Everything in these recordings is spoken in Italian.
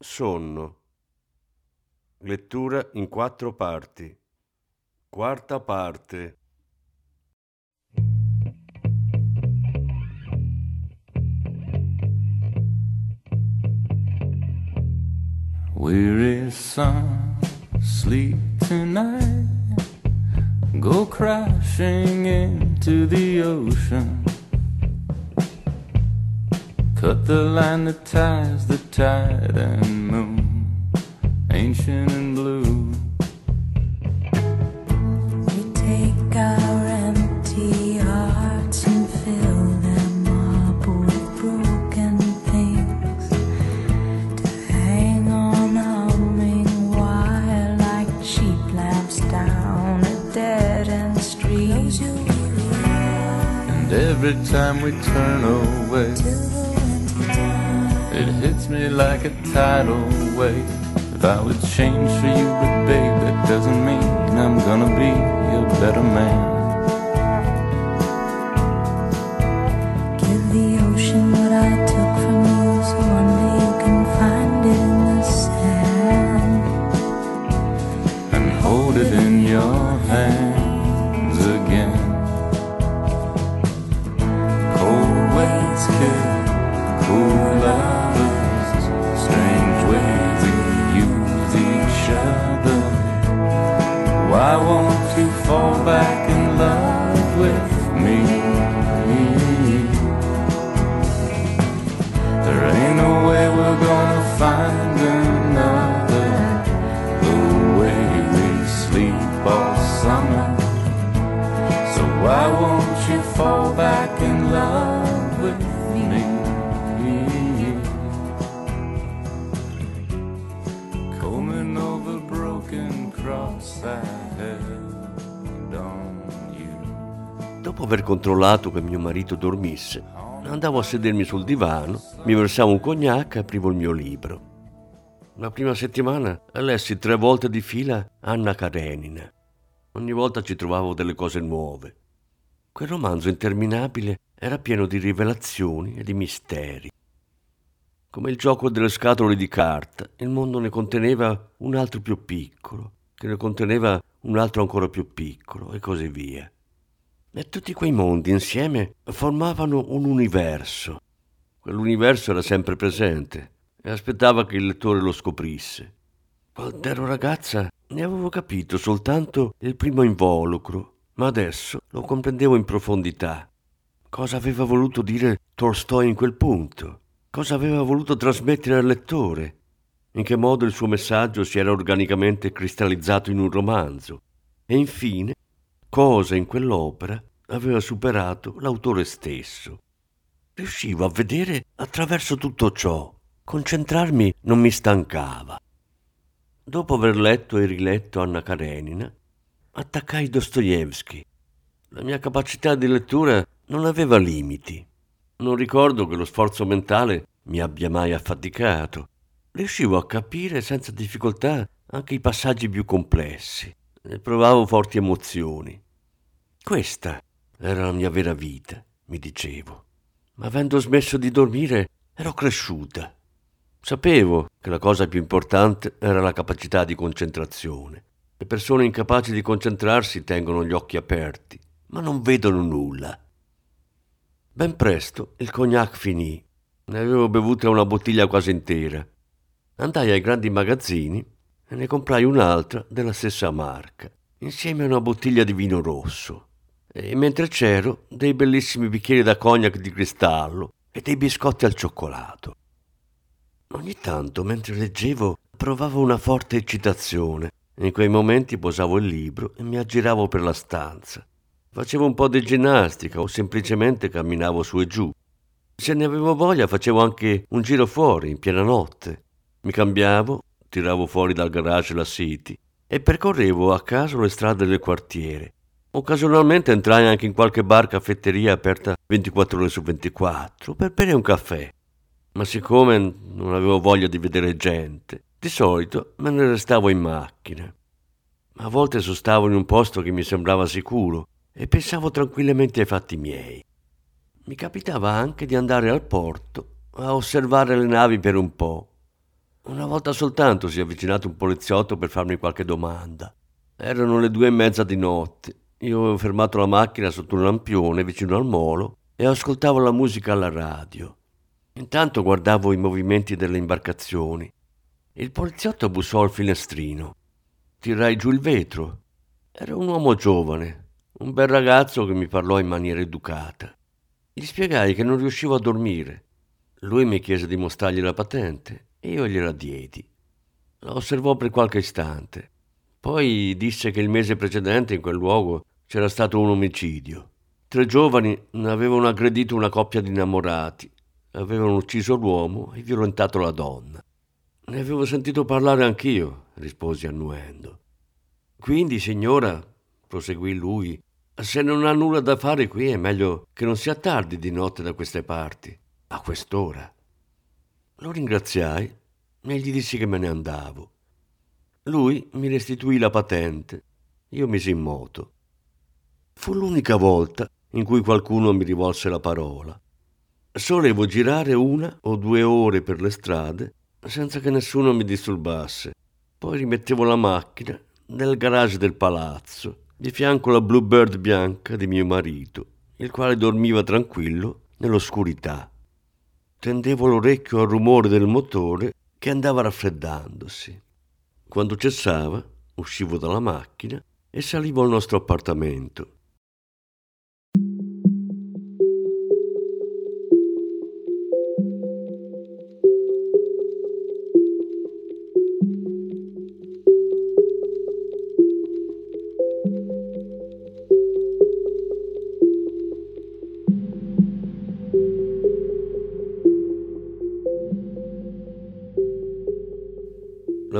Sonno Lettura in quattro parti Quarta parte Weary son, sleep tonight. Go crashing into the ocean. Cut the line that ties the tide and moon, ancient and blue. We take our empty hearts and fill them up with broken things to hang on humming wire like cheap lamps down a dead end street. And every time we turn away, it hits me like a tidal wave. If I would change for you, but babe, that doesn't mean I'm gonna be a better man. Give the ocean what I took Dopo aver controllato che mio marito dormisse, andavo a sedermi sul divano, mi versavo un cognac e aprivo il mio libro. La prima settimana lessi tre volte di fila Anna Karenina. Ogni volta ci trovavo delle cose nuove. Quel romanzo interminabile era pieno di rivelazioni e di misteri. Come il gioco delle scatole di carta, il mondo ne conteneva un altro più piccolo, che ne conteneva un altro ancora più piccolo, e così via. E tutti quei mondi insieme formavano un universo. Quell'universo era sempre presente e aspettava che il lettore lo scoprisse. Quando ero ragazza ne avevo capito soltanto il primo involucro, ma adesso lo comprendevo in profondità. Cosa aveva voluto dire Tolstoi in quel punto? Cosa aveva voluto trasmettere al lettore? In che modo il suo messaggio si era organicamente cristallizzato in un romanzo? E infine, cosa in quell'opera aveva superato l'autore stesso? Riuscivo a vedere attraverso tutto ciò. Concentrarmi non mi stancava. Dopo aver letto e riletto Anna Karenina, attaccai Dostoevsky. La mia capacità di lettura non aveva limiti. Non ricordo che lo sforzo mentale mi abbia mai affaticato. Riuscivo a capire senza difficoltà anche i passaggi più complessi e provavo forti emozioni. Questa era la mia vera vita, mi dicevo. Ma avendo smesso di dormire, ero cresciuta. Sapevo che la cosa più importante era la capacità di concentrazione. Le persone incapaci di concentrarsi tengono gli occhi aperti, ma non vedono nulla. Ben presto il cognac finì. Ne avevo bevuta una bottiglia quasi intera. Andai ai grandi magazzini e ne comprai un'altra della stessa marca, insieme a una bottiglia di vino rosso. E mentre c'ero, dei bellissimi bicchieri da cognac di cristallo e dei biscotti al cioccolato. Ogni tanto, mentre leggevo, provavo una forte eccitazione. In quei momenti posavo il libro e mi aggiravo per la stanza. Facevo un po' di ginnastica o semplicemente camminavo su e giù. Se ne avevo voglia facevo anche un giro fuori in piena notte. Mi cambiavo tiravo fuori dal garage la City e percorrevo a caso le strade del quartiere. Occasionalmente entrai anche in qualche bar caffetteria aperta 24 ore su 24 per bere un caffè. Ma siccome non avevo voglia di vedere gente, di solito me ne restavo in macchina. A volte sostavo in un posto che mi sembrava sicuro e pensavo tranquillamente ai fatti miei. Mi capitava anche di andare al porto a osservare le navi per un po'. Una volta soltanto si è avvicinato un poliziotto per farmi qualche domanda. Erano le due e mezza di notte. Io avevo fermato la macchina sotto un lampione vicino al molo e ascoltavo la musica alla radio. Intanto guardavo i movimenti delle imbarcazioni. Il poliziotto bussò al finestrino. Tirai giù il vetro. Era un uomo giovane, un bel ragazzo che mi parlò in maniera educata. Gli spiegai che non riuscivo a dormire. Lui mi chiese di mostrargli la patente io gliela diedi. La osservò per qualche istante. Poi disse che il mese precedente in quel luogo c'era stato un omicidio. Tre giovani avevano aggredito una coppia di innamorati, avevano ucciso l'uomo e violentato la donna. Ne avevo sentito parlare anch'io, risposi annuendo. Quindi, signora, proseguì lui, se non ha nulla da fare qui è meglio che non sia tardi di notte da queste parti, a quest'ora. Lo ringraziai e gli dissi che me ne andavo. Lui mi restituì la patente. Io misi in moto. Fu l'unica volta in cui qualcuno mi rivolse la parola. Solevo girare una o due ore per le strade senza che nessuno mi disturbasse. Poi rimettevo la macchina nel garage del palazzo, di fianco alla Bluebird bianca di mio marito, il quale dormiva tranquillo nell'oscurità. Tendevo l'orecchio al rumore del motore che andava raffreddandosi. Quando cessava, uscivo dalla macchina e salivo al nostro appartamento.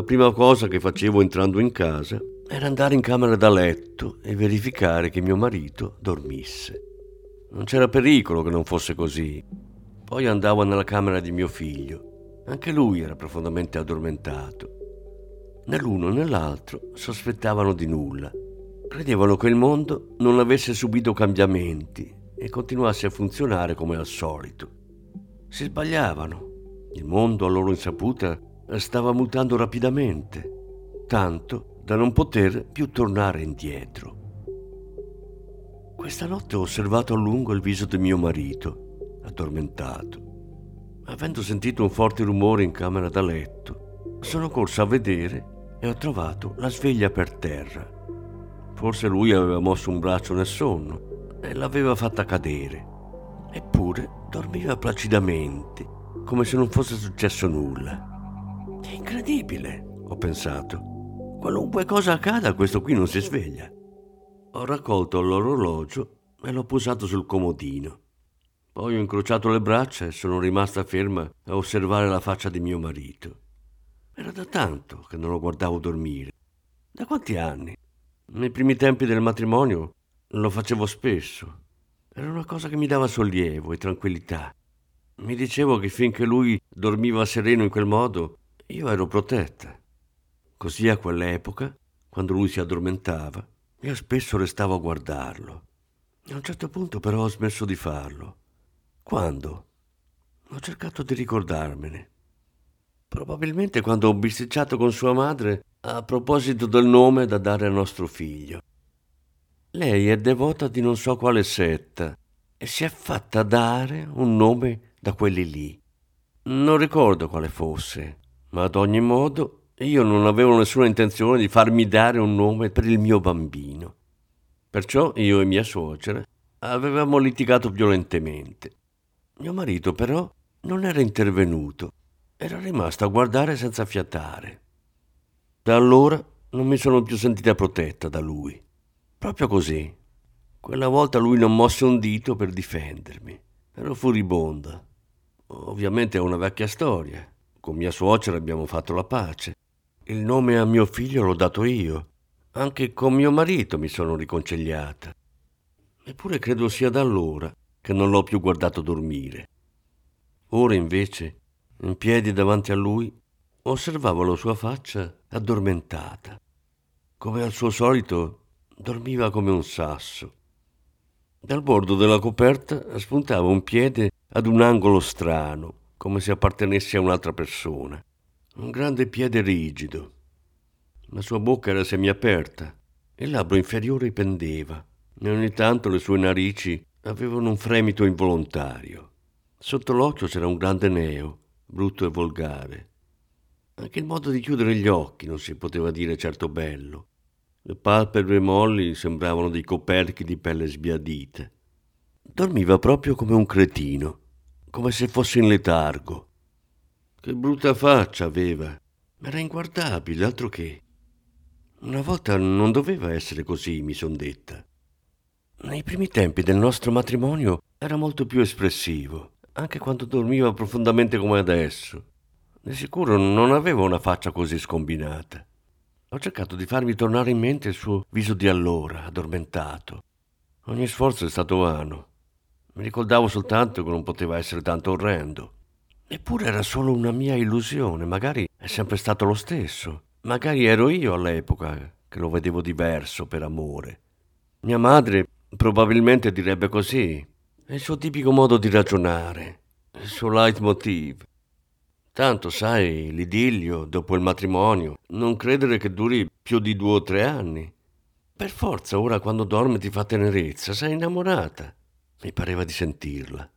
Prima cosa che facevo entrando in casa era andare in camera da letto e verificare che mio marito dormisse. Non c'era pericolo che non fosse così. Poi andavo nella camera di mio figlio. Anche lui era profondamente addormentato. Né l'uno né l'altro sospettavano di nulla. Credevano che il mondo non avesse subito cambiamenti e continuasse a funzionare come al solito. Si sbagliavano. Il mondo a loro insaputa stava mutando rapidamente, tanto da non poter più tornare indietro. Questa notte ho osservato a lungo il viso di mio marito, addormentato. Avendo sentito un forte rumore in camera da letto, sono corso a vedere e ho trovato la sveglia per terra. Forse lui aveva mosso un braccio nel sonno e l'aveva fatta cadere. Eppure dormiva placidamente, come se non fosse successo nulla. È incredibile, ho pensato. Qualunque cosa accada, questo qui non si sveglia. Ho raccolto l'orologio e l'ho posato sul comodino. Poi ho incrociato le braccia e sono rimasta ferma a osservare la faccia di mio marito. Era da tanto che non lo guardavo dormire. Da quanti anni? Nei primi tempi del matrimonio lo facevo spesso. Era una cosa che mi dava sollievo e tranquillità. Mi dicevo che finché lui dormiva sereno in quel modo, io ero protetta. Così a quell'epoca, quando lui si addormentava, io spesso restavo a guardarlo. A un certo punto però ho smesso di farlo. Quando? Ho cercato di ricordarmene. Probabilmente quando ho bisticciato con sua madre a proposito del nome da dare al nostro figlio. Lei è devota di non so quale setta e si è fatta dare un nome da quelli lì. Non ricordo quale fosse, ma ad ogni modo io non avevo nessuna intenzione di farmi dare un nome per il mio bambino. Perciò io e mia suocera avevamo litigato violentemente. Mio marito però non era intervenuto, era rimasto a guardare senza fiatare. Da allora non mi sono più sentita protetta da lui. Proprio così. Quella volta lui non mosse un dito per difendermi. Ero furibonda. Ovviamente è una vecchia storia. Con mia suocera abbiamo fatto la pace. il nome a mio figlio l'ho dato io. Anche con mio marito mi sono riconciliata. Eppure credo sia da allora che non l'ho più guardato dormire. Ora invece, in piedi davanti a lui, osservavo la sua faccia addormentata. Come al suo solito, dormiva come un sasso. Dal bordo della coperta spuntava un piede ad un angolo strano, come se appartenesse a un'altra persona. Un grande piede rigido. La sua bocca era semiaperta e il labbro inferiore pendeva e ogni tanto le sue narici avevano un fremito involontario. Sotto l'occhio c'era un grande neo, brutto e volgare. Anche il modo di chiudere gli occhi non si poteva dire certo bello. Le palpebre molli sembravano dei coperchi di pelle sbiadite. Dormiva proprio come un cretino, come se fosse in letargo. Che brutta faccia aveva. Era inguardabile, altro che. Una volta non doveva essere così, mi son detta. Nei primi tempi del nostro matrimonio era molto più espressivo, anche quando dormiva profondamente come adesso. Di sicuro non aveva una faccia così scombinata. Ho cercato di farmi tornare in mente il suo viso di allora, addormentato. Ogni sforzo è stato vano. Mi ricordavo soltanto che non poteva essere tanto orrendo. Eppure era solo una mia illusione, magari è sempre stato lo stesso. Magari ero io all'epoca che lo vedevo diverso per amore. Mia madre probabilmente direbbe così. È il suo tipico modo di ragionare, il suo leitmotiv. Tanto, sai, l'idillio dopo il matrimonio, non credere che duri più di due o tre anni. Per forza, ora quando dorme ti fa tenerezza, sei innamorata. Mi pareva di sentirla.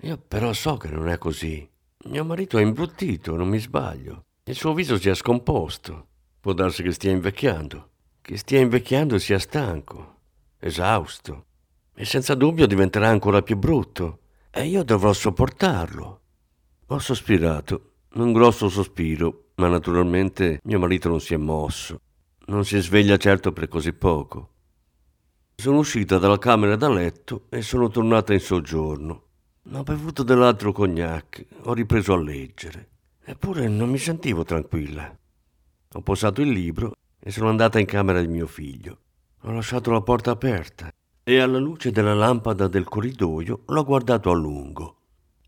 Io però so che non è così. Mio marito è imbruttito, non mi sbaglio. Il suo viso si è scomposto. Può darsi che stia invecchiando. Che stia invecchiando e sia stanco, esausto. E senza dubbio diventerà ancora più brutto. E io dovrò sopportarlo. Ho sospirato, un grosso sospiro, ma naturalmente mio marito non si è mosso. Non si sveglia certo per così poco. Sono uscita dalla camera da letto e sono tornata in soggiorno. Ho bevuto dell'altro cognac, ho ripreso a leggere. Eppure non mi sentivo tranquilla. Ho posato il libro e sono andata in camera di mio figlio. Ho lasciato la porta aperta e alla luce della lampada del corridoio l'ho guardato a lungo.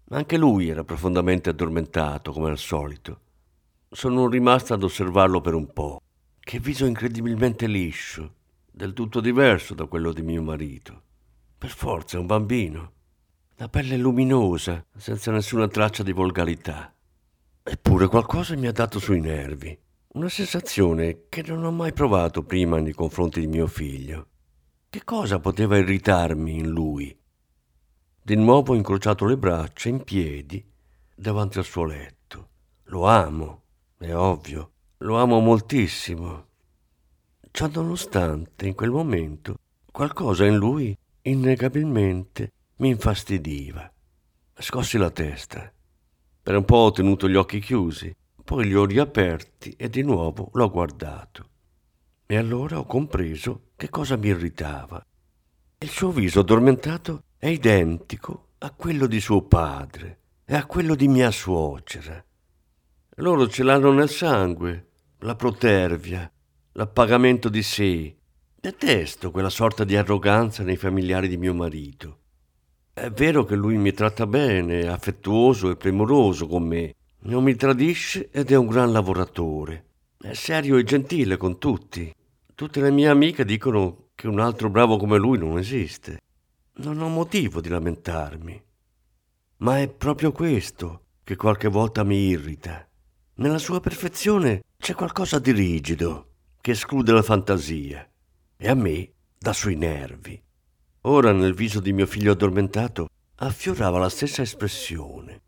Anche lui era profondamente addormentato, come al solito. Sono rimasta ad osservarlo per un po'. Che viso incredibilmente liscio, del tutto diverso da quello di mio marito. Per forza è un bambino. La pelle luminosa, senza nessuna traccia di volgarità. Eppure qualcosa mi ha dato sui nervi. Una sensazione che non ho mai provato prima nei confronti di mio figlio. Che cosa poteva irritarmi in lui? Di nuovo ho incrociato le braccia in piedi davanti al suo letto. Lo amo, è ovvio, lo amo moltissimo. Ciò nonostante, in quel momento, qualcosa in lui innegabilmente mi infastidiva. Scossi la testa. Per un po' ho tenuto gli occhi chiusi, poi li ho riaperti e di nuovo l'ho guardato. E allora ho compreso che cosa mi irritava. Il suo viso addormentato è identico a quello di suo padre e a quello di mia suocera. Loro ce l'hanno nel sangue, la protervia, l'appagamento di sé. Detesto quella sorta di arroganza nei familiari di mio marito. È vero che lui mi tratta bene, è affettuoso e premuroso con me. Non mi tradisce ed è un gran lavoratore. È serio e gentile con tutti. Tutte le mie amiche dicono che un altro bravo come lui non esiste. Non ho motivo di lamentarmi. Ma è proprio questo che qualche volta mi irrita. Nella sua perfezione c'è qualcosa di rigido che esclude la fantasia e a me dà sui nervi. Ora nel viso di mio figlio addormentato affiorava la stessa espressione.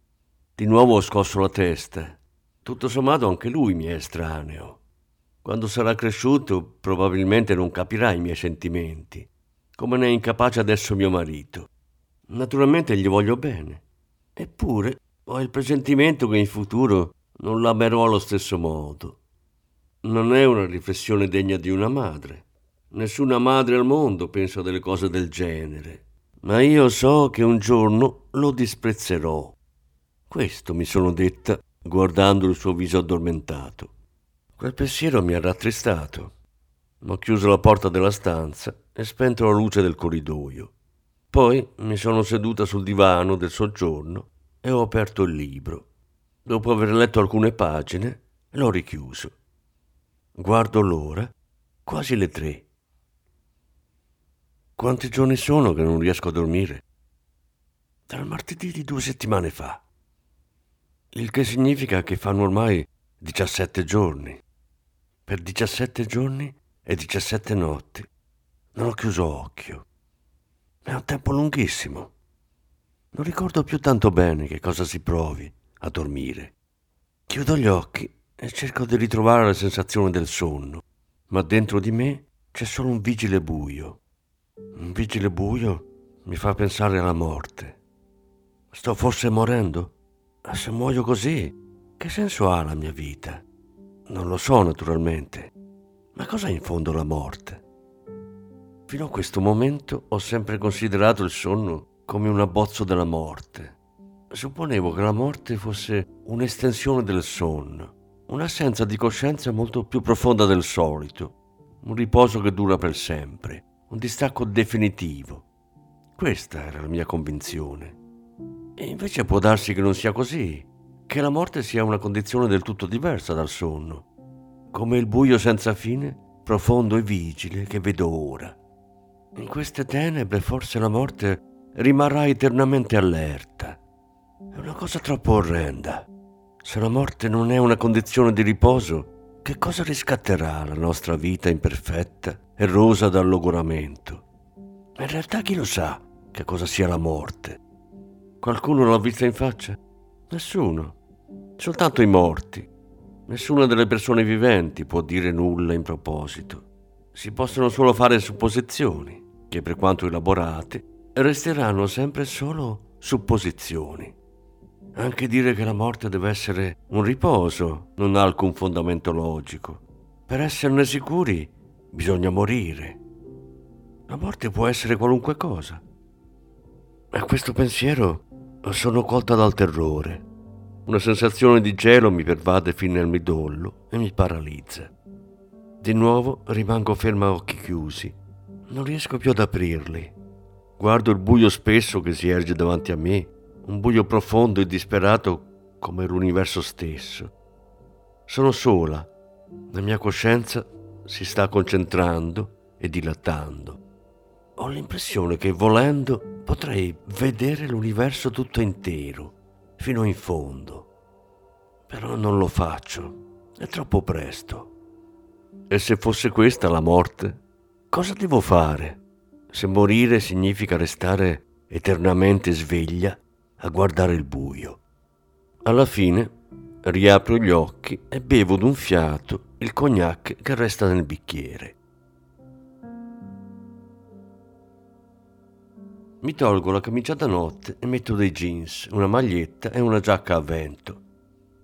Di nuovo ho scosso la testa. Tutto sommato anche lui mi è estraneo. Quando sarà cresciuto probabilmente non capirà i miei sentimenti, come ne è incapace adesso mio marito. Naturalmente gli voglio bene. Eppure ho il presentimento che in futuro non l'amerò allo stesso modo. Non è una riflessione degna di una madre. Nessuna madre al mondo pensa delle cose del genere, ma io so che un giorno lo disprezzerò. Questo mi sono detta guardando il suo viso addormentato. Quel pensiero mi ha rattristato. Ho chiuso la porta della stanza e spento la luce del corridoio. Poi mi sono seduta sul divano del soggiorno e ho aperto il libro. Dopo aver letto alcune pagine, l'ho richiuso. Guardo l'ora, quasi le tre. Quanti giorni sono che non riesco a dormire? Dal martedì di due settimane fa. Il che significa che fanno ormai 17 giorni. Per 17 giorni e 17 notti non ho chiuso occhio. È un tempo lunghissimo. Non ricordo più tanto bene che cosa si provi a dormire. Chiudo gli occhi e cerco di ritrovare la sensazione del sonno, ma dentro di me c'è solo un vigile buio. Un vigile buio mi fa pensare alla morte. Sto forse morendo? Ma se muoio così, che senso ha la mia vita? Non lo so naturalmente, ma cos'è in fondo la morte? Fino a questo momento ho sempre considerato il sonno come un abbozzo della morte. Supponevo che la morte fosse un'estensione del sonno, un'assenza di coscienza molto più profonda del solito, un riposo che dura per sempre, un distacco definitivo. Questa era la mia convinzione. E invece può darsi che non sia così, che la morte sia una condizione del tutto diversa dal sonno, come il buio senza fine, profondo e vigile che vedo ora. In queste tenebre forse la morte rimarrà eternamente allerta. È una cosa troppo orrenda. Se la morte non è una condizione di riposo, che cosa riscatterà la nostra vita imperfetta e rosa dal logoramento? In realtà chi lo sa che cosa sia la morte? Qualcuno l'ha vista in faccia? Nessuno. Soltanto i morti. Nessuna delle persone viventi può dire nulla in proposito. Si possono solo fare supposizioni che per quanto elaborate resteranno sempre solo supposizioni. Anche dire che la morte deve essere un riposo non ha alcun fondamento logico. Per esserne sicuri bisogna morire. La morte può essere qualunque cosa. A questo pensiero sono colta dal terrore. Una sensazione di gelo mi pervade fino nel midollo e mi paralizza. Di nuovo rimango ferma a occhi chiusi non riesco più ad aprirli. Guardo il buio spesso che si erge davanti a me, un buio profondo e disperato come l'universo stesso. Sono sola, la mia coscienza si sta concentrando e dilatando. Ho l'impressione che volendo potrei vedere l'universo tutto intero, fino in fondo. Però non lo faccio, è troppo presto. E se fosse questa la morte? Cosa devo fare se morire significa restare eternamente sveglia a guardare il buio? Alla fine riapro gli occhi e bevo d'un fiato il cognac che resta nel bicchiere. Mi tolgo la camicia da notte e metto dei jeans, una maglietta e una giacca a vento.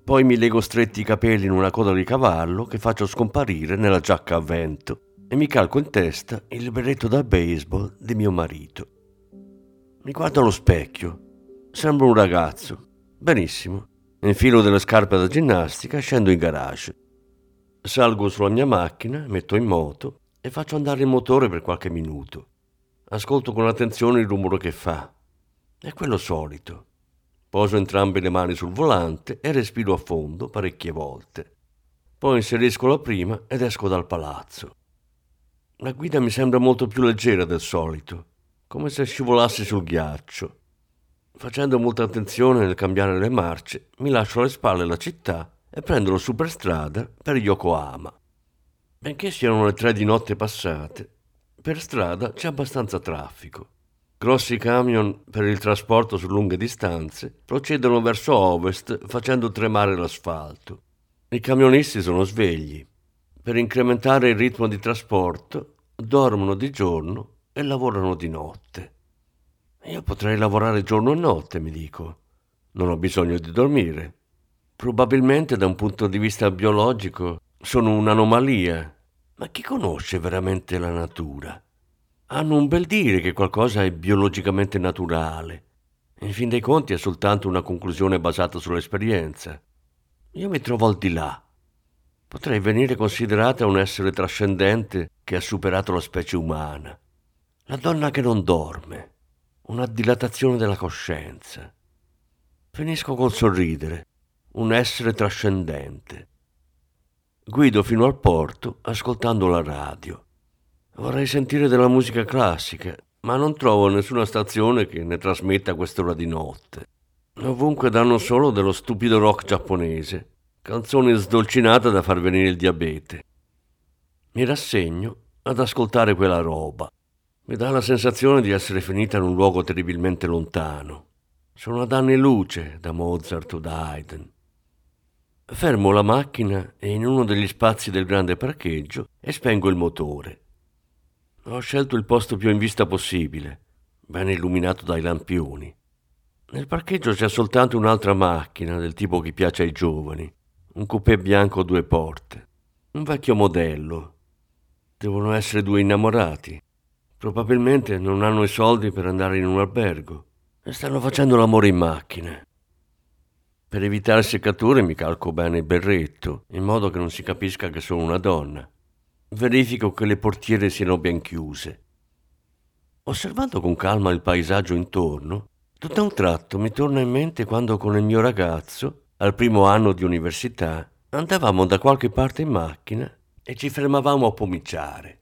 Poi mi lego stretti i capelli in una coda di cavallo che faccio scomparire nella giacca a vento e mi calco in testa il berretto da baseball di mio marito. Mi guardo allo specchio. Sembro un ragazzo. Benissimo. Infilo delle scarpe da ginnastica e scendo in garage. Salgo sulla mia macchina, metto in moto e faccio andare il motore per qualche minuto. Ascolto con attenzione il rumore che fa. È quello solito. Poso entrambe le mani sul volante e respiro a fondo parecchie volte. Poi inserisco la prima ed esco dal palazzo. La guida mi sembra molto più leggera del solito, come se scivolassi sul ghiaccio. Facendo molta attenzione nel cambiare le marce, mi lascio alle spalle la città e prendo la superstrada per Yokohama. Benché siano le tre di notte passate, per strada c'è abbastanza traffico. Grossi camion per il trasporto su lunghe distanze procedono verso ovest facendo tremare l'asfalto. I camionisti sono svegli per incrementare il ritmo di trasporto, dormono di giorno e lavorano di notte. Io potrei lavorare giorno e notte, mi dico. Non ho bisogno di dormire. Probabilmente da un punto di vista biologico sono un'anomalia, ma chi conosce veramente la natura? Hanno un bel dire che qualcosa è biologicamente naturale. In fin dei conti è soltanto una conclusione basata sull'esperienza. Io mi trovo al di là potrei venire considerata un essere trascendente che ha superato la specie umana. La donna che non dorme, una dilatazione della coscienza. Finisco col sorridere, un essere trascendente. Guido fino al porto ascoltando la radio. Vorrei sentire della musica classica, ma non trovo nessuna stazione che ne trasmetta a quest'ora di notte. Ovunque danno solo dello stupido rock giapponese, canzone sdolcinata da far venire il diabete. Mi rassegno ad ascoltare quella roba. Mi dà la sensazione di essere finita in un luogo terribilmente lontano. Sono ad anni luce da Mozart o da Haydn. Fermo la macchina e in uno degli spazi del grande parcheggio e spengo il motore. Ho scelto il posto più in vista possibile, ben illuminato dai lampioni. Nel parcheggio c'è soltanto un'altra macchina del tipo che piace ai giovani, un coupé bianco a due porte, un vecchio modello. Devono essere due innamorati. Probabilmente non hanno i soldi per andare in un albergo e stanno facendo l'amore in macchina. Per evitare seccature mi calco bene il berretto, in modo che non si capisca che sono una donna. Verifico che le portiere siano ben chiuse. Osservando con calma il paesaggio intorno, tutto a un tratto mi torna in mente quando con il mio ragazzo, al primo anno di università, andavamo da qualche parte in macchina e ci fermavamo a pomiciare.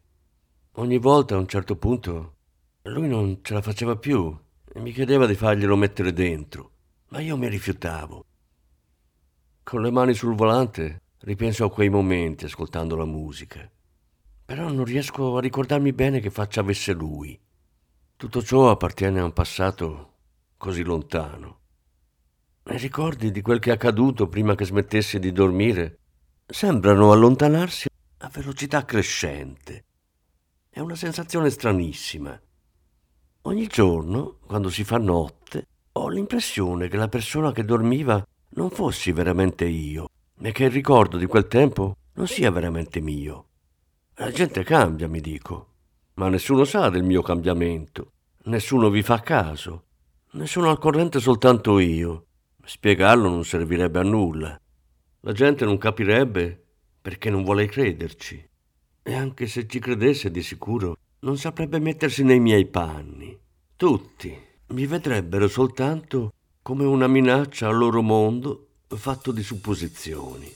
Ogni volta a un certo punto lui non ce la faceva più e mi chiedeva di farglielo mettere dentro, ma io mi rifiutavo. Con le mani sul volante ripenso a quei momenti ascoltando la musica però non riesco a ricordarmi bene che faccia avesse lui. Tutto ciò appartiene a un passato così lontano. I ricordi di quel che è accaduto prima che smettesse di dormire sembrano allontanarsi a velocità crescente. È una sensazione stranissima. Ogni giorno, quando si fa notte, ho l'impressione che la persona che dormiva non fossi veramente io e che il ricordo di quel tempo non sia veramente mio. La gente cambia, mi dico, ma nessuno sa del mio cambiamento, nessuno vi fa caso, ne sono al corrente soltanto io. Spiegarlo non servirebbe a nulla. La gente non capirebbe perché non vuole crederci. E anche se ci credesse di sicuro, non saprebbe mettersi nei miei panni. Tutti mi vedrebbero soltanto come una minaccia al loro mondo fatto di supposizioni.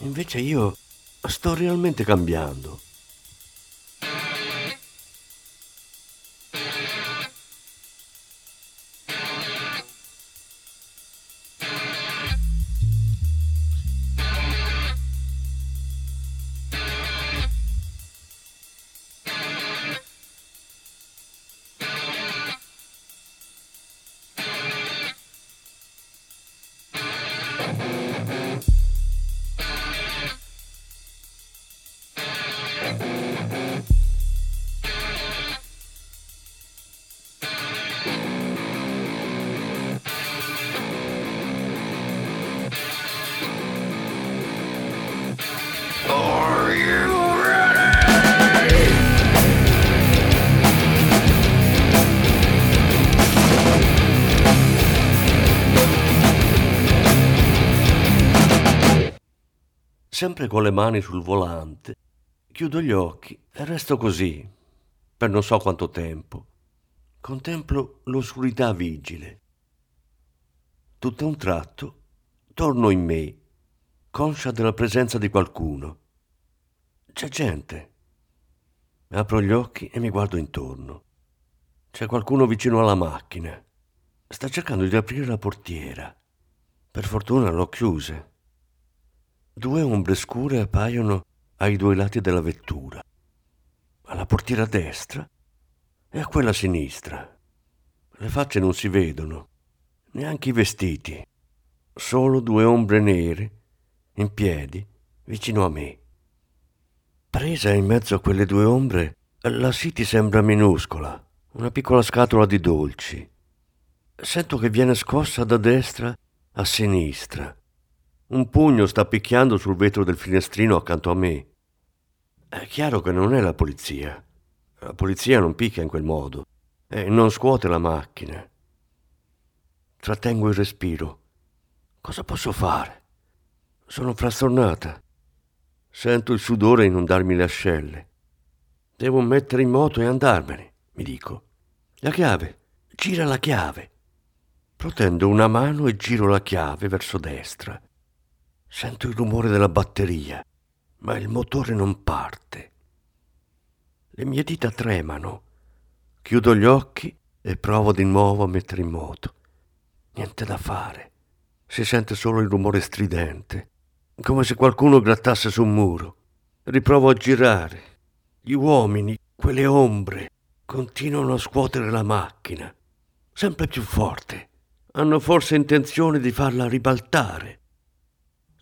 Invece io Sto realmente cambiando. Sempre con le mani sul volante, chiudo gli occhi e resto così, per non so quanto tempo. Contemplo l'oscurità vigile. Tutto un tratto torno in me, conscia della presenza di qualcuno. C'è gente. Apro gli occhi e mi guardo intorno. C'è qualcuno vicino alla macchina. Sta cercando di aprire la portiera. Per fortuna l'ho chiusa Due ombre scure appaiono ai due lati della vettura, alla portiera destra e a quella sinistra. Le facce non si vedono, neanche i vestiti, solo due ombre nere in piedi vicino a me. Presa in mezzo a quelle due ombre, la City sembra minuscola, una piccola scatola di dolci. Sento che viene scossa da destra a sinistra un pugno sta picchiando sul vetro del finestrino accanto a me. È chiaro che non è la polizia. La polizia non picchia in quel modo e non scuote la macchina. Trattengo il respiro. Cosa posso fare? Sono frastornata. Sento il sudore inondarmi le ascelle. Devo mettere in moto e andarmene, mi dico. La chiave, gira la chiave. Protendo una mano e giro la chiave verso destra. Sento il rumore della batteria, ma il motore non parte. Le mie dita tremano. Chiudo gli occhi e provo di nuovo a mettere in moto. Niente da fare. Si sente solo il rumore stridente, come se qualcuno grattasse su un muro. Riprovo a girare. Gli uomini, quelle ombre, continuano a scuotere la macchina, sempre più forte. Hanno forse intenzione di farla ribaltare.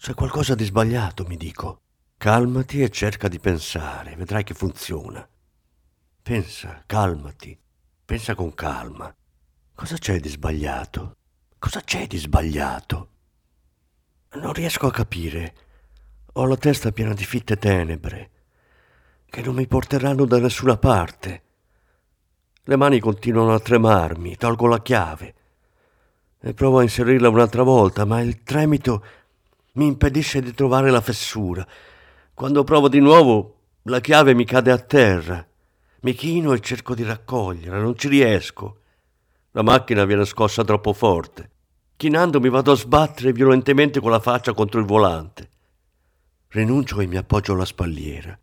C'è qualcosa di sbagliato, mi dico. Calmati e cerca di pensare, vedrai che funziona. Pensa, calmati, pensa con calma. Cosa c'è di sbagliato? Cosa c'è di sbagliato? Non riesco a capire. Ho la testa piena di fitte tenebre che non mi porteranno da nessuna parte. Le mani continuano a tremarmi, tolgo la chiave e provo a inserirla un'altra volta, ma il tremito mi impedisce di trovare la fessura. Quando provo di nuovo, la chiave mi cade a terra. Mi chino e cerco di raccoglierla, non ci riesco. La macchina viene scossa troppo forte. Chinando mi vado a sbattere violentemente con la faccia contro il volante. Rinuncio e mi appoggio alla spalliera.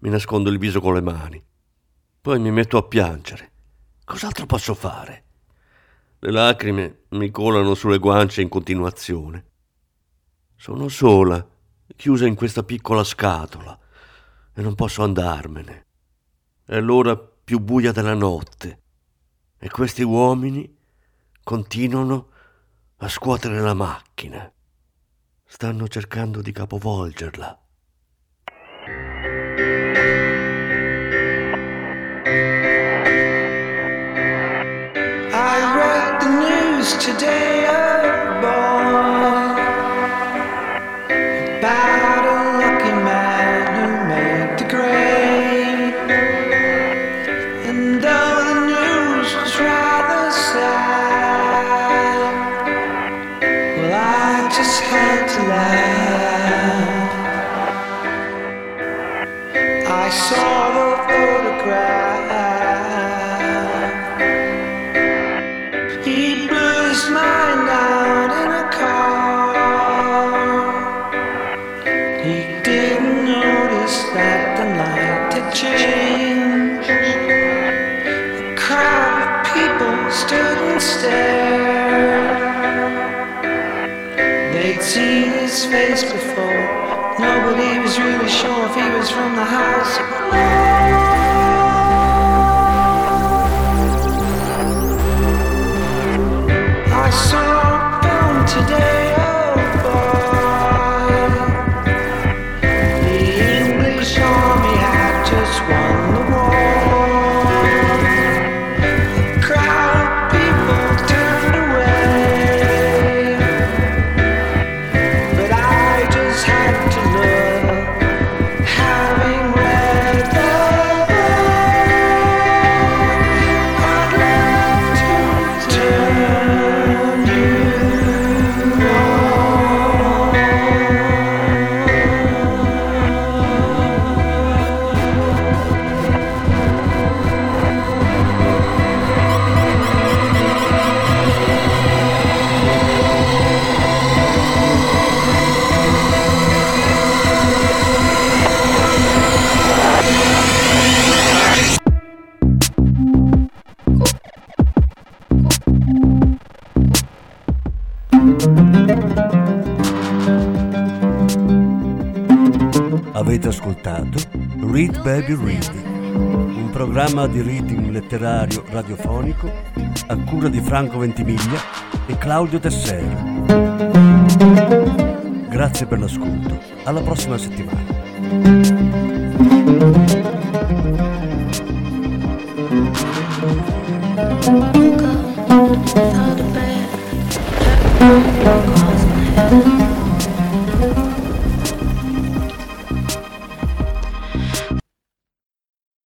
Mi nascondo il viso con le mani. Poi mi metto a piangere. Cos'altro posso fare? Le lacrime mi colano sulle guance in continuazione. Sono sola, chiusa in questa piccola scatola, e non posso andarmene. È l'ora più buia della notte, e questi uomini continuano a scuotere la macchina. Stanno cercando di capovolgerla. I read the news today, They'd seen his face before. Nobody was really sure if he was from the house. Baby Read, un programma di reading letterario radiofonico a cura di Franco Ventimiglia e Claudio Tessera. Grazie per l'ascolto, alla prossima settimana.